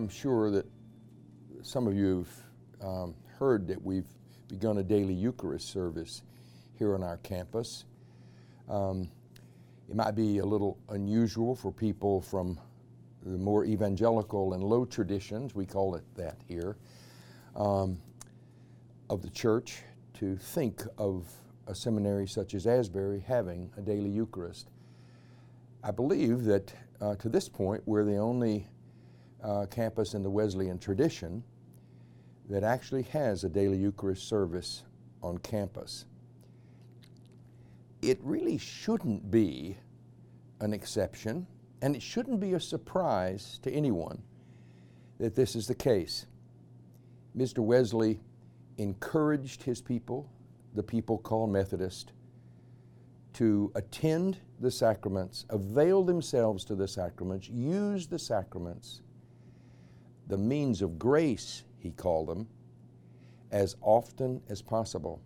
I'm sure that some of you have um, heard that we've begun a daily Eucharist service here on our campus. Um, it might be a little unusual for people from the more evangelical and low traditions, we call it that here, um, of the church to think of a seminary such as Asbury having a daily Eucharist. I believe that uh, to this point we're the only uh, campus in the Wesleyan tradition that actually has a daily Eucharist service on campus. It really shouldn't be an exception, and it shouldn't be a surprise to anyone that this is the case. Mr. Wesley encouraged his people, the people called Methodist, to attend the sacraments, avail themselves to the sacraments, use the sacraments, the means of grace, he called them, as often as possible.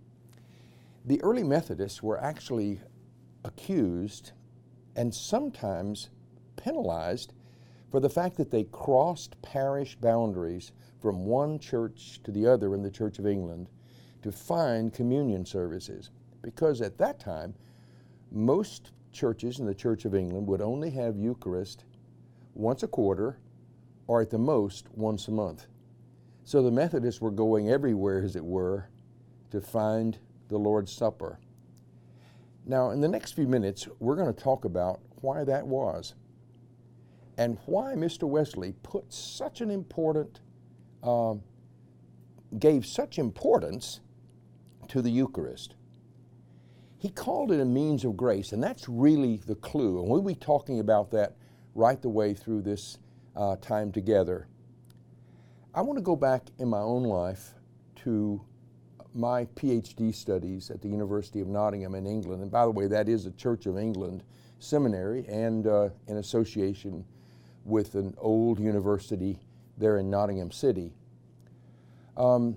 The early Methodists were actually accused and sometimes penalized for the fact that they crossed parish boundaries from one church to the other in the Church of England to find communion services. Because at that time, most churches in the Church of England would only have Eucharist once a quarter or at the most once a month. So the Methodists were going everywhere, as it were, to find the Lord's Supper. Now, in the next few minutes, we're going to talk about why that was and why Mr. Wesley put such an important, uh, gave such importance to the Eucharist. He called it a means of grace, and that's really the clue. And we'll be talking about that right the way through this uh, time together. I want to go back in my own life to my PhD studies at the University of Nottingham in England. And by the way, that is a Church of England seminary and uh, in association with an old university there in Nottingham City. Um,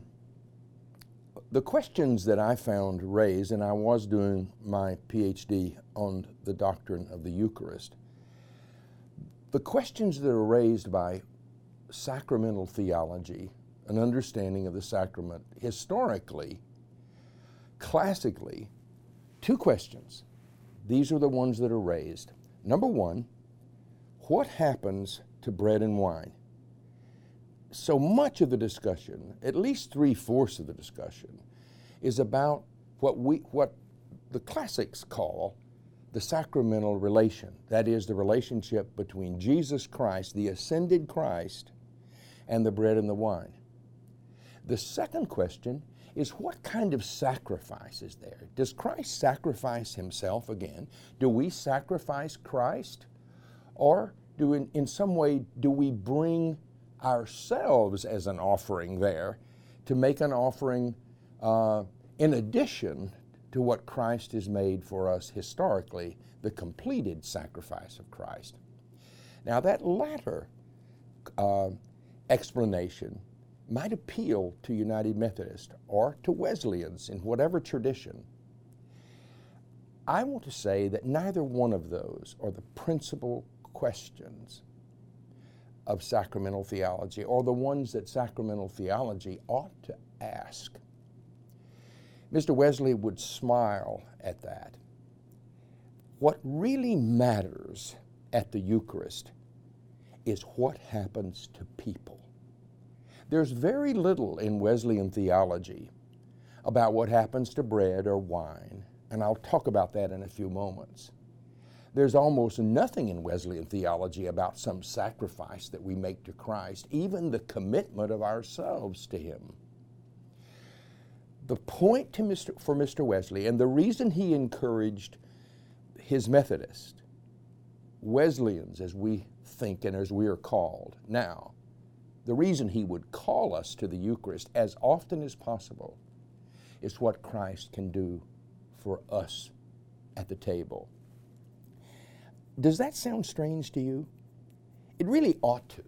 the questions that I found raised, and I was doing my PhD on the doctrine of the Eucharist, the questions that are raised by sacramental theology, an understanding of the sacrament, historically, classically, two questions. These are the ones that are raised. Number one, what happens to bread and wine? So much of the discussion, at least three fourths of the discussion, is about what we what the classics call the sacramental relation. That is the relationship between Jesus Christ, the ascended Christ, and the bread and the wine. The second question is what kind of sacrifice is there? Does Christ sacrifice himself again? Do we sacrifice Christ? Or do in, in some way do we bring ourselves as an offering there to make an offering uh, in addition to what Christ has made for us historically, the completed sacrifice of Christ? Now, that latter uh, explanation might appeal to United Methodists or to Wesleyans in whatever tradition. I want to say that neither one of those are the principal questions of sacramental theology or the ones that sacramental theology ought to ask. Mr. Wesley would smile at that. What really matters at the Eucharist is what happens to people. There's very little in Wesleyan theology about what happens to bread or wine, and I'll talk about that in a few moments. There's almost nothing in Wesleyan theology about some sacrifice that we make to Christ, even the commitment of ourselves to Him. The point Mr., for Mr. Wesley, and the reason he encouraged his Methodists, Wesleyans as we think and as we are called now, the reason he would call us to the Eucharist as often as possible is what Christ can do for us at the table. Does that sound strange to you? It really ought to.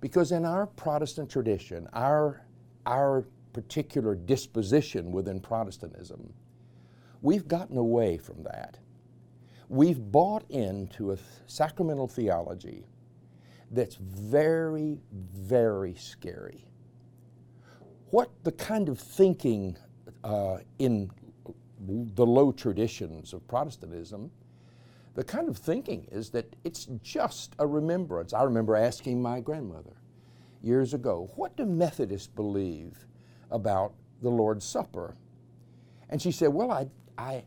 Because in our Protestant tradition, our, our particular disposition within Protestantism, we've gotten away from that. We've bought into a sacramental theology that's very, very scary. What the kind of thinking uh, in the low traditions of Protestantism, the kind of thinking is that it's just a remembrance. I remember asking my grandmother years ago, what do Methodists believe about the Lord's Supper? And she said, Well, I, I,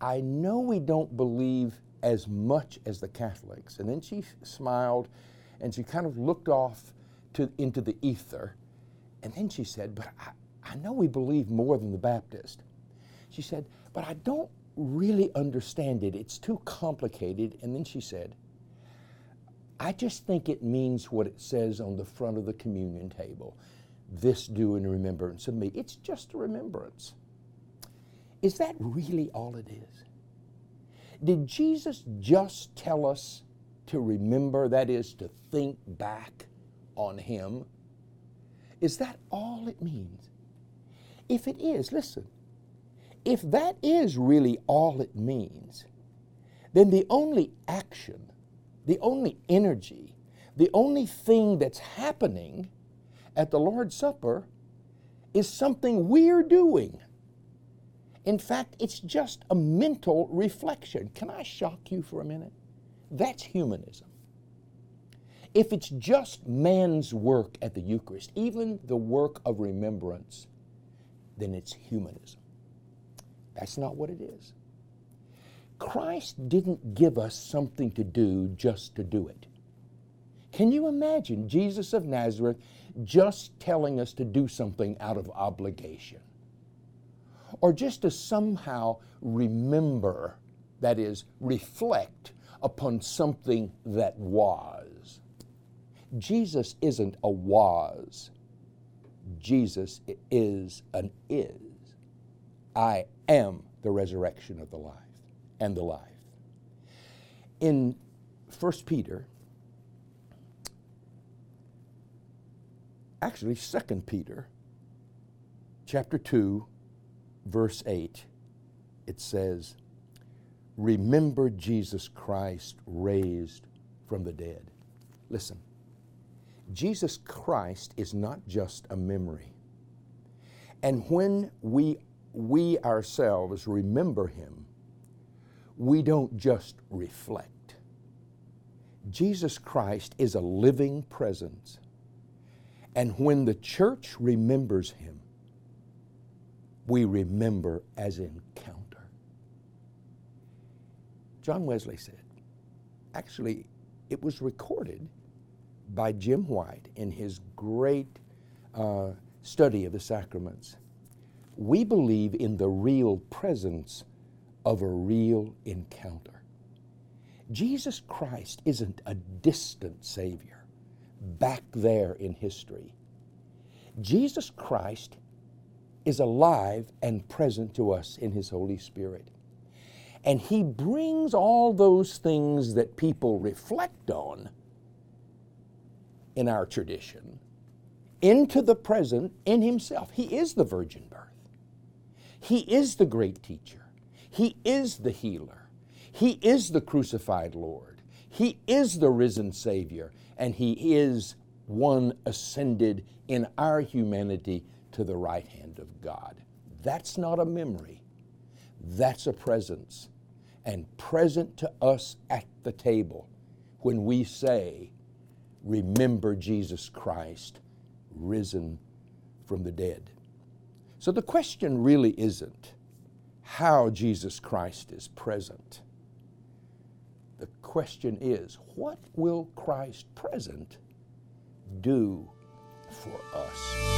I know we don't believe as much as the Catholics. And then she smiled and she kind of looked off to, into the ether. And then she said, But I, I know we believe more than the Baptist. She said, But I don't really understand it. It's too complicated. And then she said, I just think it means what it says on the front of the communion table this do in remembrance of me. It's just a remembrance. Is that really all it is? Did Jesus just tell us to remember, that is, to think back on Him? Is that all it means? If it is, listen, if that is really all it means, then the only action, the only energy, the only thing that's happening at the Lord's Supper is something we're doing. In fact, it's just a mental reflection. Can I shock you for a minute? That's humanism. If it's just man's work at the Eucharist, even the work of remembrance, then it's humanism. That's not what it is. Christ didn't give us something to do just to do it. Can you imagine Jesus of Nazareth just telling us to do something out of obligation? Or just to somehow remember, that is, reflect upon something that was. Jesus isn't a was, Jesus is an is. I am the resurrection of the life and the life. In 1 Peter, actually 2 Peter, chapter 2, verse 8, it says, Remember Jesus Christ raised from the dead. Listen, Jesus Christ is not just a memory. And when we, we ourselves remember Him, we don't just reflect. Jesus Christ is a living presence. And when the church remembers Him, we remember as encounter. John Wesley said, actually, it was recorded by Jim White in his great uh, study of the sacraments. We believe in the real presence of a real encounter. Jesus Christ isn't a distant Savior back there in history. Jesus Christ is alive and present to us in His Holy Spirit. And he brings all those things that people reflect on in our tradition into the present in himself. He is the virgin birth. He is the great teacher. He is the healer. He is the crucified Lord. He is the risen Savior. And He is one ascended in our humanity to the right hand of God. That's not a memory, that's a presence and present to us at the table when we say, Remember Jesus Christ risen from the dead. So the question really isn't how Jesus Christ is present. The question is, what will Christ present do for us?